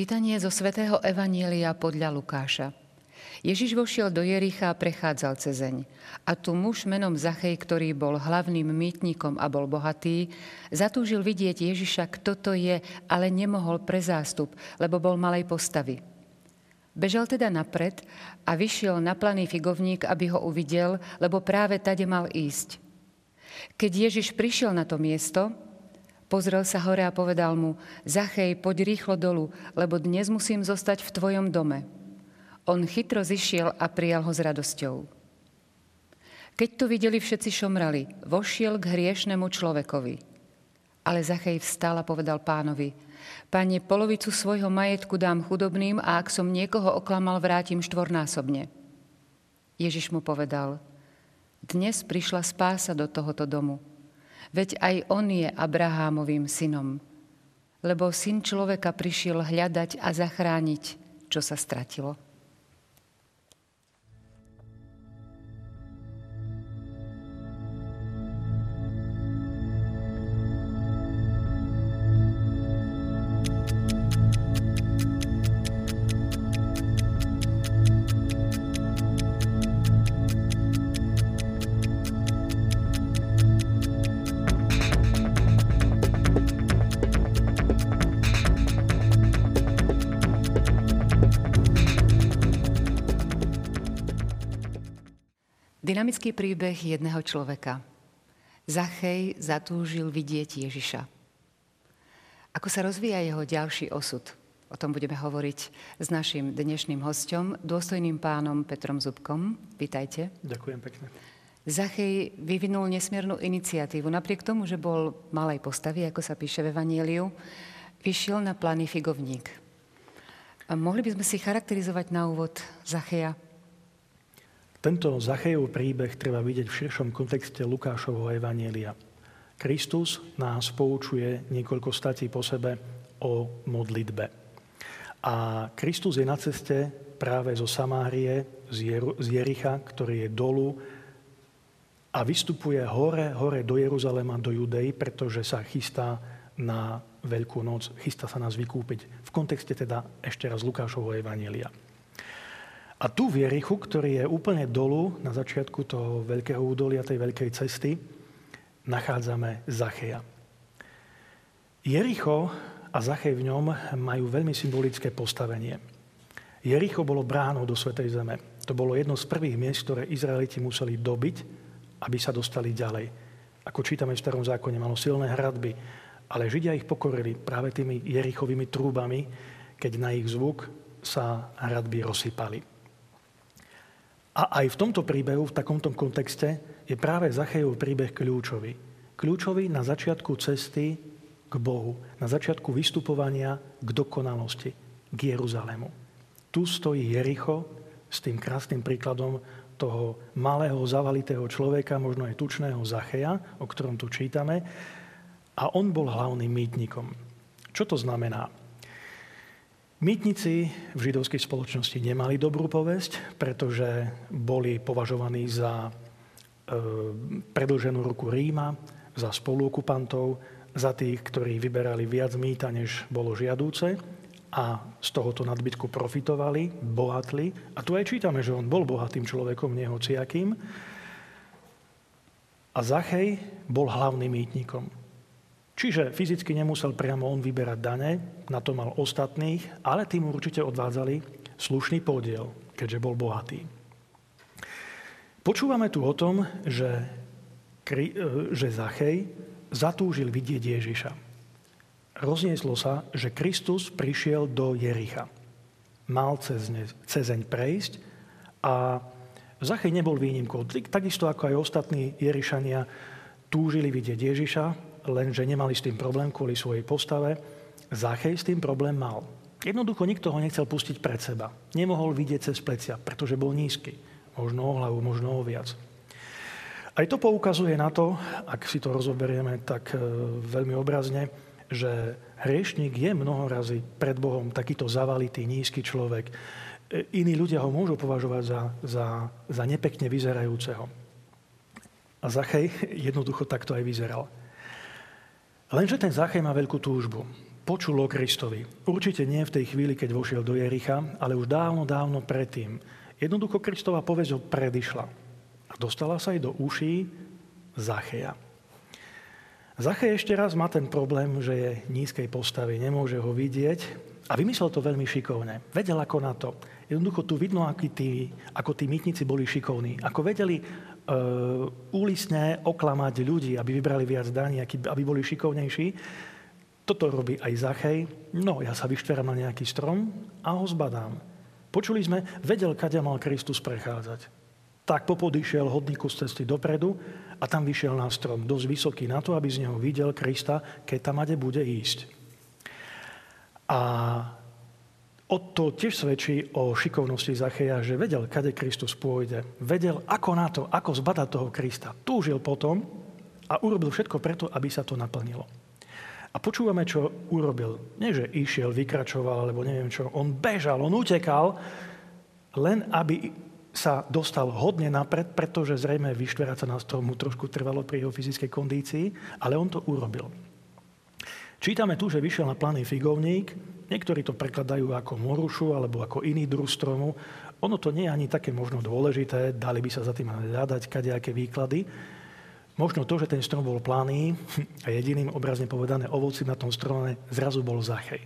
Čítanie zo svätého Evanielia podľa Lukáša. Ježiš vošiel do Jericha a prechádzal cezeň. A tu muž menom Zachej, ktorý bol hlavným mýtnikom a bol bohatý, zatúžil vidieť Ježiša, kto to je, ale nemohol pre zástup, lebo bol malej postavy. Bežal teda napred a vyšiel na planý figovník, aby ho uvidel, lebo práve tade mal ísť. Keď Ježiš prišiel na to miesto, Pozrel sa hore a povedal mu, Zachej, poď rýchlo dolu, lebo dnes musím zostať v tvojom dome. On chytro zišiel a prijal ho s radosťou. Keď to videli, všetci šomrali, vošiel k hriešnemu človekovi. Ale Zachej vstal a povedal pánovi, Pane, polovicu svojho majetku dám chudobným a ak som niekoho oklamal, vrátim štvornásobne. Ježiš mu povedal, dnes prišla spása do tohoto domu, Veď aj on je Abrahámovým synom. Lebo syn človeka prišiel hľadať a zachrániť, čo sa stratilo. Dynamický príbeh jedného človeka. Zachej zatúžil vidieť Ježiša. Ako sa rozvíja jeho ďalší osud? O tom budeme hovoriť s našim dnešným hostom, dôstojným pánom Petrom Zubkom. Vítajte. Ďakujem pekne. Zachej vyvinul nesmiernu iniciatívu. Napriek tomu, že bol malej postavy, ako sa píše v Evanieliu, vyšiel na planý figovník. Mohli by sme si charakterizovať na úvod Zacheja tento Zachejov príbeh treba vidieť v širšom kontexte Lukášovho Evanielia. Kristus nás poučuje niekoľko statí po sebe o modlitbe. A Kristus je na ceste práve zo Samárie, z Jericha, ktorý je dolu a vystupuje hore, hore do Jeruzalema, do Judei, pretože sa chystá na Veľkú noc, chystá sa nás vykúpiť. V kontexte teda ešte raz Lukášovho Evanielia. A tu v Jerichu, ktorý je úplne dolu na začiatku toho veľkého údolia, tej veľkej cesty, nachádzame Zacheja. Jericho a Zachej v ňom majú veľmi symbolické postavenie. Jericho bolo bránou do Svetej Zeme. To bolo jedno z prvých miest, ktoré Izraeliti museli dobiť, aby sa dostali ďalej. Ako čítame v Starom zákone, malo silné hradby, ale Židia ich pokorili práve tými Jerichovými trúbami, keď na ich zvuk sa hradby rozsypali. A aj v tomto príbehu, v takomto kontexte, je práve Zachejov príbeh kľúčový. Kľúčový na začiatku cesty k Bohu, na začiatku vystupovania k dokonalosti, k Jeruzalému. Tu stojí Jericho s tým krásnym príkladom toho malého zavalitého človeka, možno aj tučného Zacheja, o ktorom tu čítame. A on bol hlavným mýtnikom. Čo to znamená? Mýtnici v židovskej spoločnosti nemali dobrú povesť, pretože boli považovaní za e, predlženú ruku Ríma, za spoluokupantov, za tých, ktorí vyberali viac mýta, než bolo žiadúce a z tohoto nadbytku profitovali, bohatli. A tu aj čítame, že on bol bohatým človekom, nehociakým. A Zachej bol hlavným mýtnikom. Čiže fyzicky nemusel priamo on vyberať dane, na to mal ostatných, ale tým určite odvádzali slušný podiel, keďže bol bohatý. Počúvame tu o tom, že, e, že Zachej zatúžil vidieť Ježiša. Roznieslo sa, že Kristus prišiel do Jericha. Mal cez ne, cezeň prejsť a Zachej nebol výnimkou. Takisto ako aj ostatní Jerišania túžili vidieť Ježiša, lenže nemali s tým problém kvôli svojej postave. Zachej s tým problém mal. Jednoducho nikto ho nechcel pustiť pred seba. Nemohol vidieť cez plecia, pretože bol nízky. Možno o hlavu, možno o viac. Aj to poukazuje na to, ak si to rozoberieme tak e, veľmi obrazne, že hriešník je mnoho razy pred Bohom takýto zavalitý, nízky človek. E, iní ľudia ho môžu považovať za, za, za nepekne vyzerajúceho. A Zachej jednoducho takto aj vyzeral. Lenže ten Zachej má veľkú túžbu. počul o Kristovi. Určite nie v tej chvíli, keď vošiel do Jericha, ale už dávno, dávno predtým. Jednoducho Kristova povesť ho predišla. A dostala sa aj do uší Zacheja. Zachej ešte raz má ten problém, že je nízkej postavy, nemôže ho vidieť a vymyslel to veľmi šikovne. Vedel ako na to. Jednoducho tu vidno, ako tí, ako tí mytníci boli šikovní. Ako vedeli úlisne oklamať ľudí, aby vybrali viac daní, aby boli šikovnejší. Toto robí aj Zachej. No, ja sa vyštverám na nejaký strom a ho zbadám. Počuli sme, vedel, kade mal Kristus prechádzať tak popod išiel hodníku cesty dopredu a tam vyšiel na strom, dosť vysoký na to, aby z neho videl Krista, keď tam ade bude ísť. A od to tiež svedčí o šikovnosti Zacheja, že vedel, kade Kristus pôjde. Vedel, ako na to, ako zbadať toho Krista. Túžil potom a urobil všetko preto, aby sa to naplnilo. A počúvame, čo urobil. Nie, že išiel, vykračoval, alebo neviem čo. On bežal, on utekal, len aby sa dostal hodne napred, pretože zrejme vyštverať sa na strom mu trošku trvalo pri jeho fyzickej kondícii, ale on to urobil. Čítame tu, že vyšiel na planý figovník, niektorí to prekladajú ako morušu alebo ako iný druh stromu. Ono to nie je ani také možno dôležité, dali by sa za tým hľadať kadejaké výklady. Možno to, že ten strom bol planý a jediným obrazne povedané ovocím na tom strome zrazu bol zachej.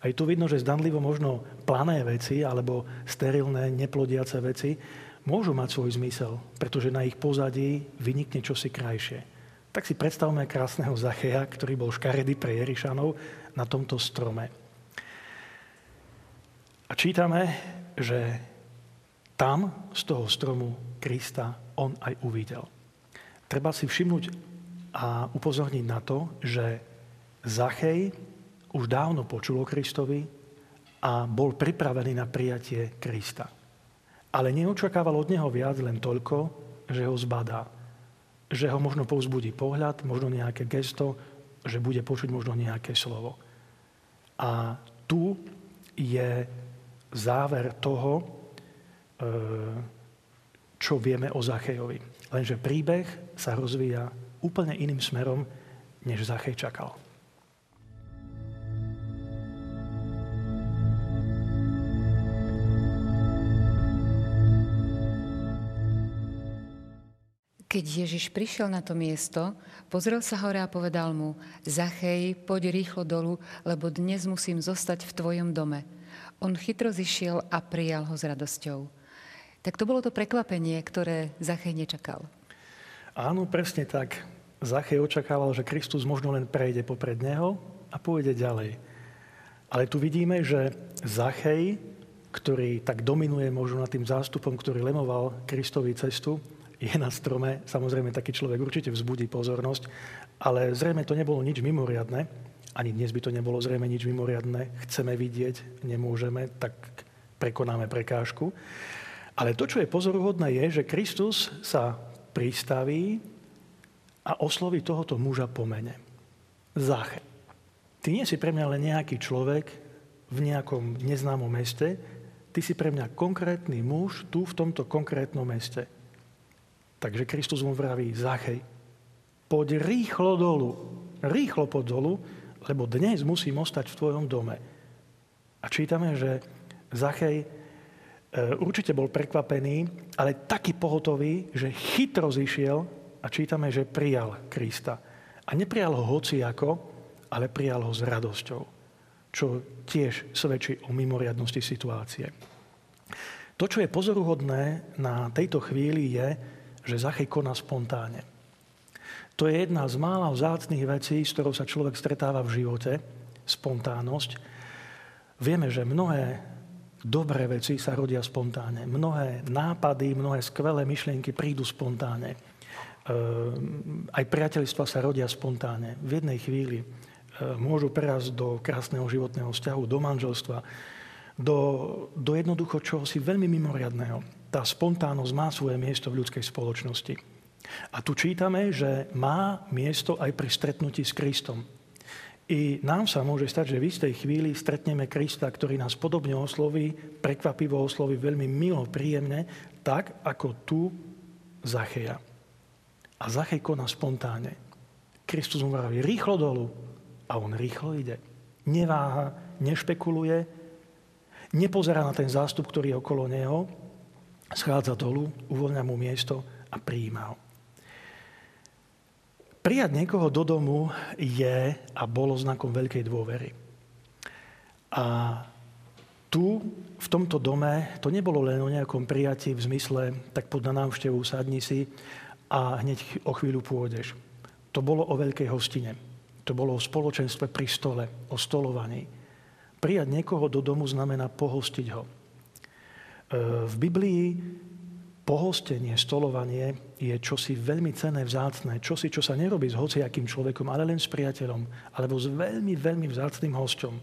Aj tu vidno, že zdanlivo možno plané veci alebo sterilné, neplodiace veci môžu mať svoj zmysel, pretože na ich pozadí vynikne čosi krajšie. Tak si predstavme krásneho Zacheja, ktorý bol škaredý pre Jerišanov na tomto strome. A čítame, že tam z toho stromu Krista on aj uvidel. Treba si všimnúť a upozorniť na to, že Zachej už dávno počul o Kristovi a bol pripravený na prijatie Krista. Ale neočakával od neho viac len toľko, že ho zbadá. Že ho možno povzbudí pohľad, možno nejaké gesto, že bude počuť možno nejaké slovo. A tu je záver toho, e, čo vieme o Zachejovi. Lenže príbeh sa rozvíja úplne iným smerom, než Zachej čakal. Keď Ježiš prišiel na to miesto, pozrel sa hore a povedal mu, Zachej, poď rýchlo dolu, lebo dnes musím zostať v tvojom dome. On chytro zišiel a prijal ho s radosťou. Tak to bolo to prekvapenie, ktoré Zachej nečakal. Áno, presne tak. Zachej očakával, že Kristus možno len prejde popred neho a pôjde ďalej. Ale tu vidíme, že Zachej, ktorý tak dominuje možno nad tým zástupom, ktorý lemoval Kristovi cestu, je na strome, samozrejme taký človek určite vzbudí pozornosť, ale zrejme to nebolo nič mimoriadne, ani dnes by to nebolo zrejme nič mimoriadne, chceme vidieť, nemôžeme, tak prekonáme prekážku. Ale to, čo je pozoruhodné, je, že Kristus sa pristaví a osloví tohoto muža po mene. Zache. Ty nie si pre mňa len nejaký človek v nejakom neznámom meste, ty si pre mňa konkrétny muž tu v tomto konkrétnom meste. Takže Kristus mu vraví, Zachej, poď rýchlo dolu, rýchlo poď dolu, lebo dnes musím ostať v tvojom dome. A čítame, že Zachej e, určite bol prekvapený, ale taký pohotový, že chytro zišiel a čítame, že prijal Krista. A neprijal ho hociako, ale prijal ho s radosťou, čo tiež svedčí o mimoriadnosti situácie. To, čo je pozoruhodné na tejto chvíli, je, že Zachej koná spontánne. To je jedna z mála vzácných vecí, s ktorou sa človek stretáva v živote, spontánnosť. Vieme, že mnohé dobré veci sa rodia spontánne. Mnohé nápady, mnohé skvelé myšlienky prídu spontánne. Ehm, aj priateľstva sa rodia spontánne. V jednej chvíli ehm, môžu prerásť do krásneho životného vzťahu, do manželstva, do, do jednoducho čohosi veľmi mimoriadného tá spontánnosť má svoje miesto v ľudskej spoločnosti. A tu čítame, že má miesto aj pri stretnutí s Kristom. I nám sa môže stať, že v istej chvíli stretneme Krista, ktorý nás podobne osloví, prekvapivo osloví veľmi milo, príjemne, tak ako tu Zacheja. A Zachej koná spontánne. Kristus mu vraví rýchlo dolu a on rýchlo ide. Neváha, nešpekuluje, nepozerá na ten zástup, ktorý je okolo neho, schádza dolu, uvoľňa mu miesto a prijíma ho. Prijať niekoho do domu je a bolo znakom veľkej dôvery. A tu, v tomto dome, to nebolo len o nejakom prijatí v zmysle, tak pod na návštevu sadni si a hneď o chvíľu pôjdeš. To bolo o veľkej hostine. To bolo o spoločenstve pri stole, o stolovaní. Prijať niekoho do domu znamená pohostiť ho. E, v Biblii pohostenie, stolovanie je čosi veľmi cenné, vzácne, čosi, čo sa nerobí s hociakým človekom, ale len s priateľom, alebo s veľmi, veľmi vzácným hosťom.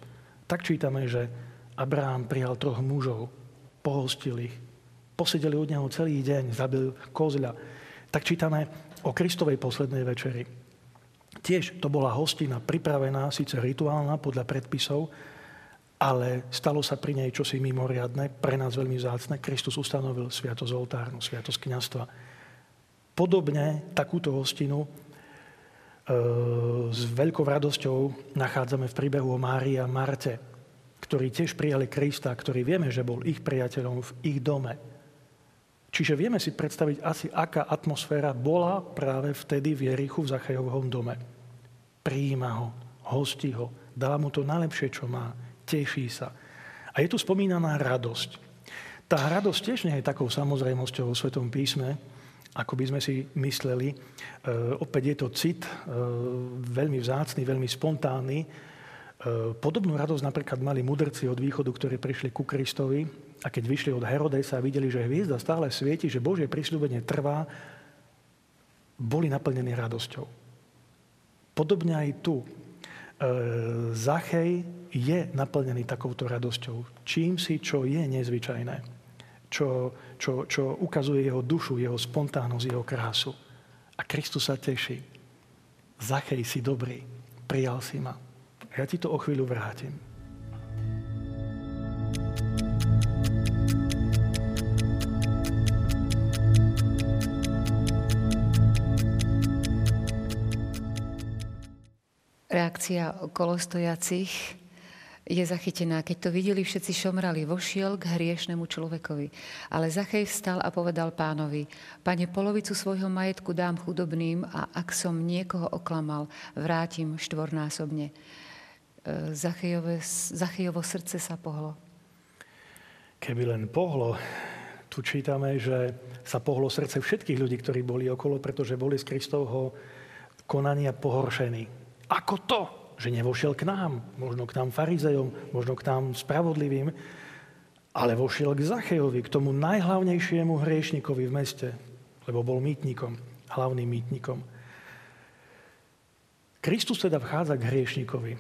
Tak čítame, že Abraham prijal troch mužov, pohostil ich, posedeli od neho celý deň, zabil kozľa. Tak čítame o Kristovej poslednej večeri. Tiež to bola hostina pripravená, síce rituálna podľa predpisov, ale stalo sa pri nej čosi mimoriadne, pre nás veľmi vzácne. Kristus ustanovil sviatosť oltárnu, sviatosť kniazstva. Podobne takúto hostinu e, s veľkou radosťou nachádzame v príbehu o Márii a Marte, ktorí tiež prijali Krista, ktorý vieme, že bol ich priateľom v ich dome. Čiže vieme si predstaviť asi, aká atmosféra bola práve vtedy v Jerichu v Zachajovom dome. Prijíma ho, hostí ho, dá mu to najlepšie, čo má teší sa. A je tu spomínaná radosť. Tá radosť tiež nie je takou samozrejmosťou vo Svetom písme, ako by sme si mysleli. E, opäť je to cit, e, veľmi vzácný, veľmi spontánny. E, podobnú radosť napríklad mali mudrci od východu, ktorí prišli ku Kristovi a keď vyšli od Herodesa a videli, že hviezda stále svieti, že Božie prisľúbenie trvá, boli naplnení radosťou. Podobne aj tu. E, Zachej je naplnený takouto radosťou. Čím si, čo je nezvyčajné. Čo, čo, čo ukazuje jeho dušu, jeho spontánnosť, jeho krásu. A Kristus sa teší. Zachej si dobrý. Prijal si ma. Ja ti to o chvíľu vrátim. Reakcia kolostojacich je zachytená. Keď to videli, všetci šomrali, vošiel k hriešnemu človekovi. Ale Zachej vstal a povedal pánovi, pane, polovicu svojho majetku dám chudobným a ak som niekoho oklamal, vrátim štvornásobne. E, Zachejové, Zachejovo srdce sa pohlo. Keby len pohlo, tu čítame, že sa pohlo srdce všetkých ľudí, ktorí boli okolo, pretože boli z Kristovho konania pohoršení. Ako to, že nevošiel k nám, možno k nám farizejom, možno k nám spravodlivým, ale vošiel k Zachejovi, k tomu najhlavnejšiemu hriešnikovi v meste, lebo bol mýtnikom, hlavným mýtnikom. Kristus teda vchádza k hriešnikovi.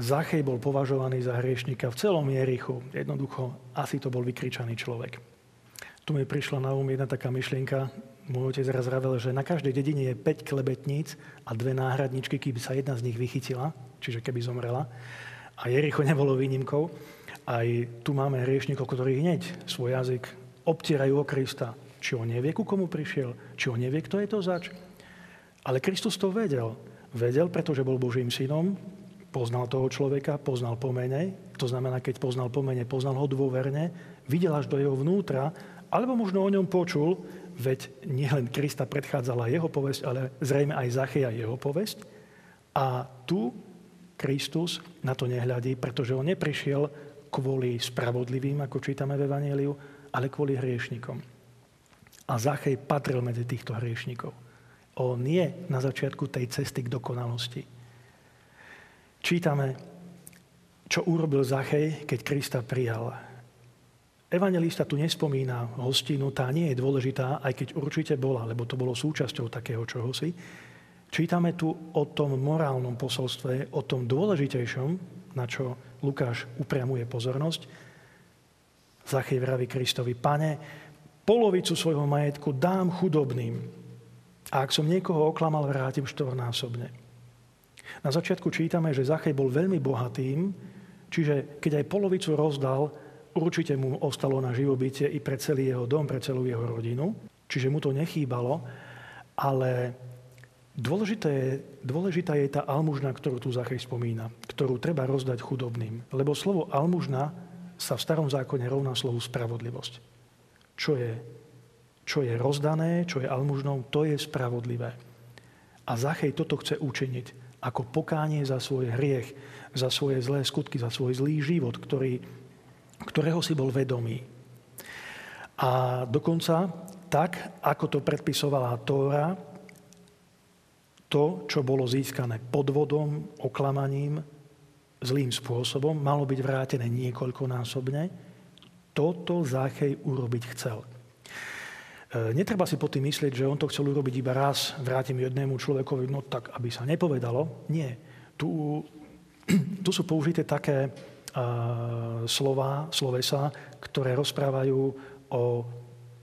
Zachej bol považovaný za hriešnika v celom Jerichu. Jednoducho, asi to bol vykričaný človek. Tu mi prišla na um jedna taká myšlienka, môj otec raz ravel, že na každej dedine je 5 klebetníc a dve náhradničky, keby sa jedna z nich vychytila, čiže keby zomrela. A Jericho nebolo výnimkou. Aj tu máme hriešnikov, ktorí hneď svoj jazyk obtierajú o Krista. Či on nevie, ku komu prišiel, či on nevie, kto je to zač. Ale Kristus to vedel. Vedel, pretože bol Božím synom, poznal toho človeka, poznal pomene, to znamená, keď poznal pomene, poznal ho dôverne, videl až do jeho vnútra, alebo možno o ňom počul, Veď nielen Krista predchádzala jeho povesť, ale zrejme aj Zacheja jeho povesť. A tu Kristus na to nehľadí, pretože on neprišiel kvôli spravodlivým, ako čítame v Evangeliu, ale kvôli hriešnikom. A Zachej patril medzi týchto hriešnikov. On je na začiatku tej cesty k dokonalosti. Čítame, čo urobil Zachej, keď Krista prijal Evangelista tu nespomína hostinu, tá nie je dôležitá, aj keď určite bola, lebo to bolo súčasťou takého čohosi. Čítame tu o tom morálnom posolstve, o tom dôležitejšom, na čo Lukáš upriamuje pozornosť. Zachej vraví Kristovi, pane, polovicu svojho majetku dám chudobným a ak som niekoho oklamal, vrátim štvornásobne. Na začiatku čítame, že Zachej bol veľmi bohatým, čiže keď aj polovicu rozdal, Určite mu ostalo na živobytie i pre celý jeho dom, pre celú jeho rodinu, čiže mu to nechýbalo, ale dôležité je, dôležitá je tá almužna, ktorú tu Zachej spomína. ktorú treba rozdať chudobným. Lebo slovo almužna sa v starom zákone rovná slovu spravodlivosť. Čo je, čo je rozdané, čo je almužnou, to je spravodlivé. A Zachej toto chce učiniť ako pokánie za svoj hriech, za svoje zlé skutky, za svoj zlý život, ktorý, ktorého si bol vedomý. A dokonca tak, ako to predpisovala Tóra, to, čo bolo získané podvodom, oklamaním, zlým spôsobom, malo byť vrátené niekoľkonásobne. Toto Záchej urobiť chcel. E, netreba si po tým myslieť, že on to chcel urobiť iba raz, vrátim jednému človekovi, no tak, aby sa nepovedalo. Nie. Tu, tu sú použité také slova, slovesa, ktoré rozprávajú o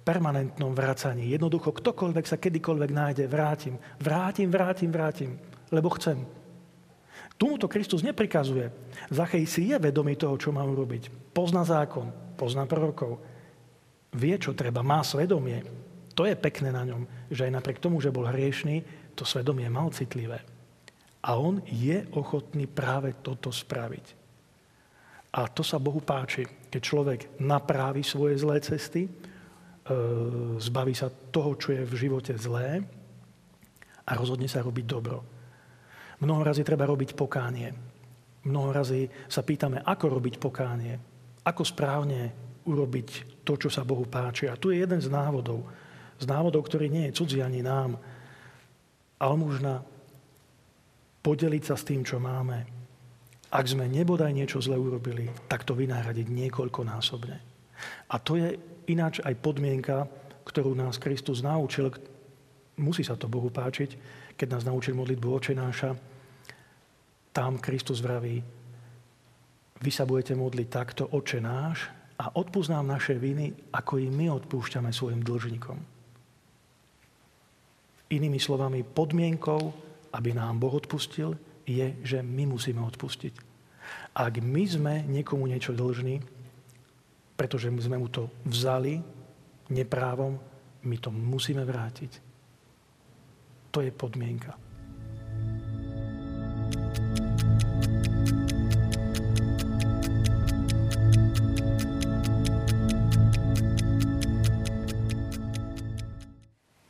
permanentnom vracaní. Jednoducho, ktokoľvek sa kedykoľvek nájde, vrátim, vrátim, vrátim, vrátim, lebo chcem. Tomuto Kristus neprikazuje. Zachej si je vedomý toho, čo má urobiť. Pozná zákon, pozná prorokov. Vie, čo treba, má svedomie. To je pekné na ňom, že aj napriek tomu, že bol hriešný, to svedomie mal citlivé. A on je ochotný práve toto spraviť. A to sa Bohu páči, keď človek naprávi svoje zlé cesty, E, zbaví sa toho, čo je v živote zlé a rozhodne sa robiť dobro. Mnoho razy treba robiť pokánie. Mnoho razy sa pýtame, ako robiť pokánie. Ako správne urobiť to, čo sa Bohu páči. A tu je jeden z návodov. Z návodov, ktorý nie je cudzí ani nám. Almužna podeliť sa s tým, čo máme. Ak sme nebodaj niečo zle urobili, tak to vynáhradiť niekoľkonásobne. A to je ináč aj podmienka, ktorú nás Kristus naučil, musí sa to Bohu páčiť, keď nás naučil modlitbu očenáša, tam Kristus vraví, vy sa budete modliť takto, oče náš, a odpúznám naše viny, ako i my odpúšťame svojim dlžníkom. Inými slovami, podmienkou, aby nám Boh odpustil, je, že my musíme odpustiť. Ak my sme niekomu niečo dlžní, pretože sme mu to vzali neprávom, my to musíme vrátiť. To je podmienka.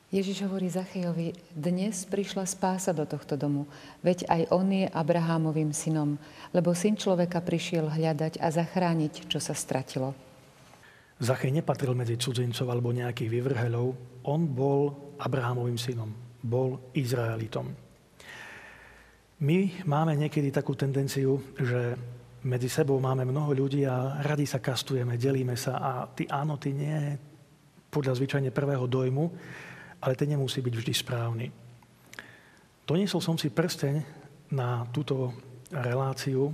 Ježiš hovorí Zachejovi, dnes prišla spása do tohto domu, veď aj on je Abrahámovým synom, lebo syn človeka prišiel hľadať a zachrániť, čo sa stratilo. Zachej nepatril medzi cudzincov alebo nejakých vyvrhelov. On bol Abrahamovým synom, bol Izraelitom. My máme niekedy takú tendenciu, že medzi sebou máme mnoho ľudí a radi sa kastujeme, delíme sa a ty áno, ty nie, podľa zvyčajne prvého dojmu, ale ten nemusí byť vždy správny. Doniesol som si prsteň na túto reláciu,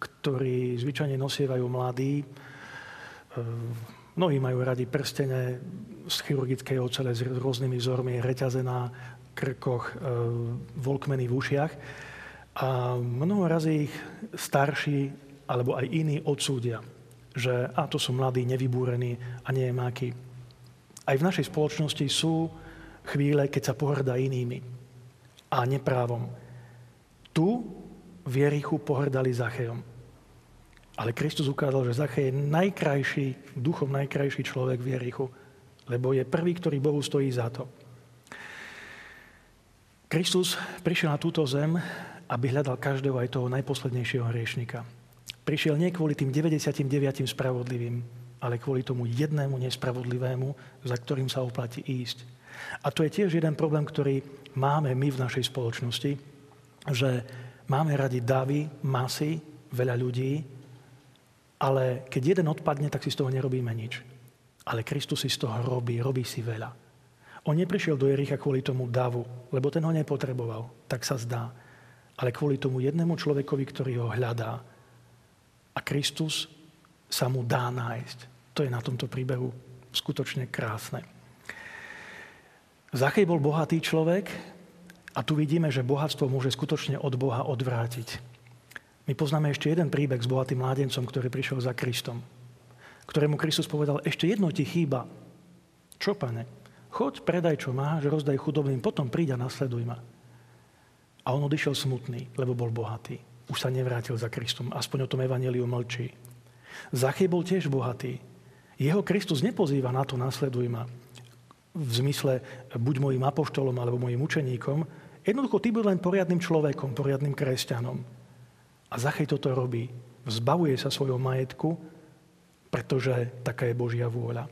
ktorý zvyčajne nosievajú mladí, Mnohí majú radi prstene z chirurgickej ocele s rôznymi vzormi, reťaze na krkoch, e, volkmeny v ušiach. A mnoho razy ich starší alebo aj iní odsúdia, že a to sú mladí, nevybúrení a nejemáky. Aj v našej spoločnosti sú chvíle, keď sa pohrdá inými a neprávom. Tu v Jerichu pohrdali Zachejom. Ale Kristus ukázal, že Zachej je najkrajší, duchom najkrajší človek v Jerichu, lebo je prvý, ktorý Bohu stojí za to. Kristus prišiel na túto zem, aby hľadal každého aj toho najposlednejšieho hriešnika. Prišiel nie kvôli tým 99 spravodlivým, ale kvôli tomu jednému nespravodlivému, za ktorým sa oplatí ísť. A to je tiež jeden problém, ktorý máme my v našej spoločnosti, že máme radi davy, masy, veľa ľudí, ale keď jeden odpadne, tak si z toho nerobíme nič. Ale Kristus si z toho robí, robí si veľa. On neprišiel do Jericha kvôli tomu davu, lebo ten ho nepotreboval, tak sa zdá. Ale kvôli tomu jednému človekovi, ktorý ho hľadá. A Kristus sa mu dá nájsť. To je na tomto príbehu skutočne krásne. Zachej bol bohatý človek a tu vidíme, že bohatstvo môže skutočne od Boha odvrátiť. My poznáme ešte jeden príbeh s bohatým mládencom, ktorý prišiel za Kristom, ktorému Kristus povedal, ešte jedno ti chýba. Čo, pane? Choď, predaj, čo máš, rozdaj chudobným, potom príď a nasleduj ma. A on odišiel smutný, lebo bol bohatý. už sa nevrátil za Kristom. Aspoň o tom Evangeliu mlčí. Zachej bol tiež bohatý. Jeho Kristus nepozýva na to, nasleduj ma. V zmysle, buď mojim apoštolom alebo mojim učeníkom. Jednoducho, ty buď len poriadnym človekom, poriadnym kresťanom. A Zachej toto robí. Zbavuje sa svojho majetku, pretože taká je Božia vôľa.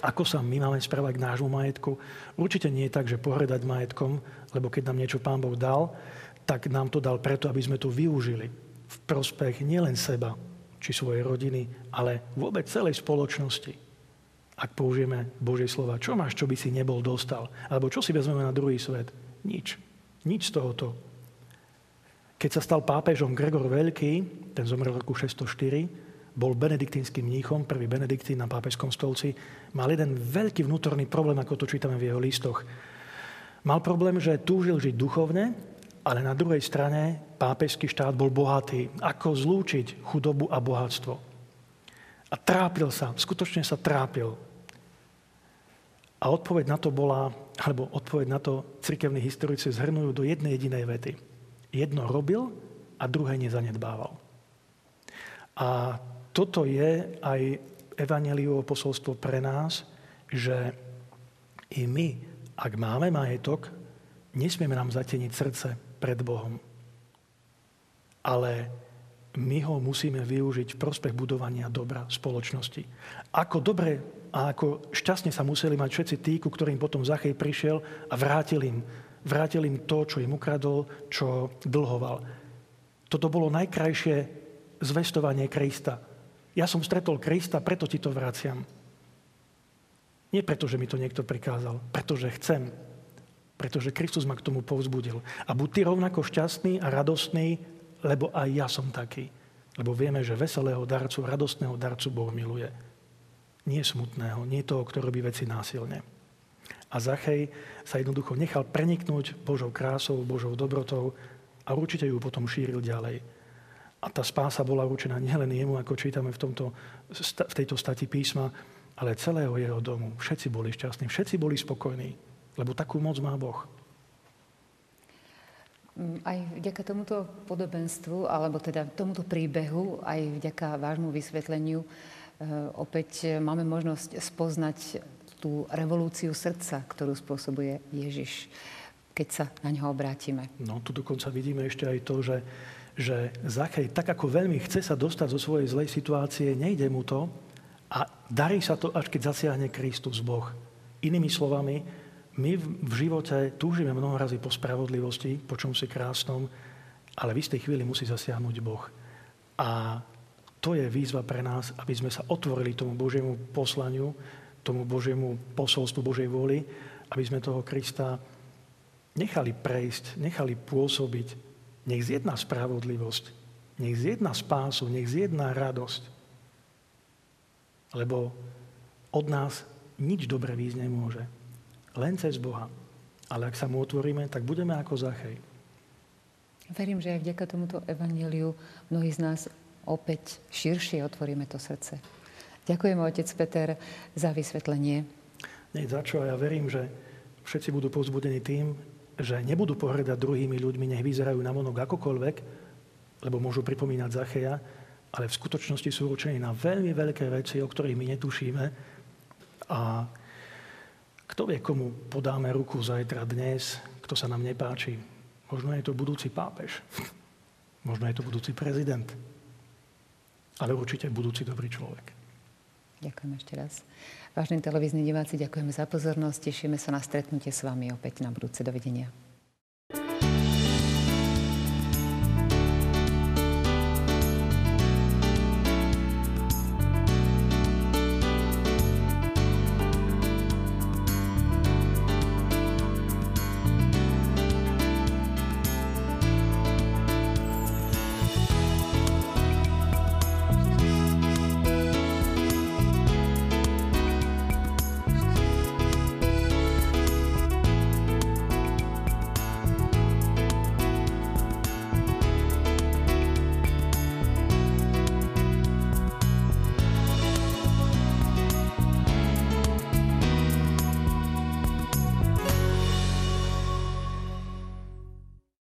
Ako sa my máme správať k nášmu majetku? Určite nie je tak, že pohredať majetkom, lebo keď nám niečo Pán Boh dal, tak nám to dal preto, aby sme to využili v prospech nielen seba, či svojej rodiny, ale vôbec celej spoločnosti. Ak použijeme Božie slova, čo máš, čo by si nebol dostal? Alebo čo si vezmeme na druhý svet? Nič. Nič z tohoto. Keď sa stal pápežom Gregor Veľký, ten zomrel v roku 604, bol benediktínskym mníchom, prvý benediktín na pápežskom stolci, mal jeden veľký vnútorný problém, ako to čítame v jeho listoch. Mal problém, že túžil žiť duchovne, ale na druhej strane pápežský štát bol bohatý. Ako zlúčiť chudobu a bohatstvo? A trápil sa, skutočne sa trápil. A odpoveď na to bola, alebo odpoveď na to cirkevní historici zhrnujú do jednej jedinej vety. Jedno robil a druhé nezanedbával. A toto je aj evaneliovo posolstvo pre nás, že i my, ak máme majetok, nesmieme nám zateniť srdce pred Bohom. Ale my ho musíme využiť v prospech budovania dobra spoločnosti. Ako dobre a ako šťastne sa museli mať všetci tí, ku ktorým potom Zachej prišiel a vrátil im, vrátil im to, čo im ukradol, čo dlhoval. Toto bolo najkrajšie zvestovanie Krista. Ja som stretol Krista, preto ti to vraciam. Nie preto, že mi to niekto prikázal, pretože chcem. Pretože Kristus ma k tomu povzbudil. A buď ty rovnako šťastný a radostný, lebo aj ja som taký. Lebo vieme, že veselého darcu, radostného darcu Boh miluje. Nie smutného, nie toho, kto robí veci násilne. A Zachej sa jednoducho nechal preniknúť Božou krásou, Božou dobrotou a určite ju potom šíril ďalej. A tá spása bola určená nielen jemu, ako čítame v, tomto, v tejto stati písma, ale celého jeho domu. Všetci boli šťastní, všetci boli spokojní, lebo takú moc má Boh. Mm, aj vďaka tomuto podobenstvu, alebo teda tomuto príbehu, aj vďaka vášmu vysvetleniu, e, opäť máme možnosť spoznať tú revolúciu srdca, ktorú spôsobuje Ježiš, keď sa na ňo obrátime. No, tu dokonca vidíme ešte aj to, že že Zachej tak ako veľmi chce sa dostať zo svojej zlej situácie, nejde mu to a darí sa to, až keď zasiahne Kristus Boh. Inými slovami, my v živote túžime mnoho razy po spravodlivosti, po čom si krásnom, ale v istej chvíli musí zasiahnuť Boh. A to je výzva pre nás, aby sme sa otvorili tomu Božiemu poslaniu, tomu Božiemu posolstvu Božej vôli, aby sme toho Krista nechali prejsť, nechali pôsobiť, nech zjedná spravodlivosť, nech zjedná spásu, nech zjedná radosť. Lebo od nás nič dobre výjsť nemôže. Len cez Boha. Ale ak sa mu otvoríme, tak budeme ako Zachej. Verím, že aj vďaka tomuto evaníliu mnohí z nás opäť širšie otvoríme to srdce. Ďakujem, otec Peter, za vysvetlenie. Nie za čo. Ja verím, že všetci budú povzbudení tým, že nebudú pohrdať druhými ľuďmi, nech vyzerajú na monok akokoľvek, lebo môžu pripomínať Zacheja, ale v skutočnosti sú určení na veľmi veľké veci, o ktorých my netušíme. A kto vie, komu podáme ruku zajtra, dnes, kto sa nám nepáči. Možno je to budúci pápež. Možno je to budúci prezident. Ale určite budúci dobrý človek. Ďakujem ešte raz. Vážení televízni diváci, ďakujeme za pozornosť. Tešíme sa na stretnutie s vami opäť na budúce. Dovidenia.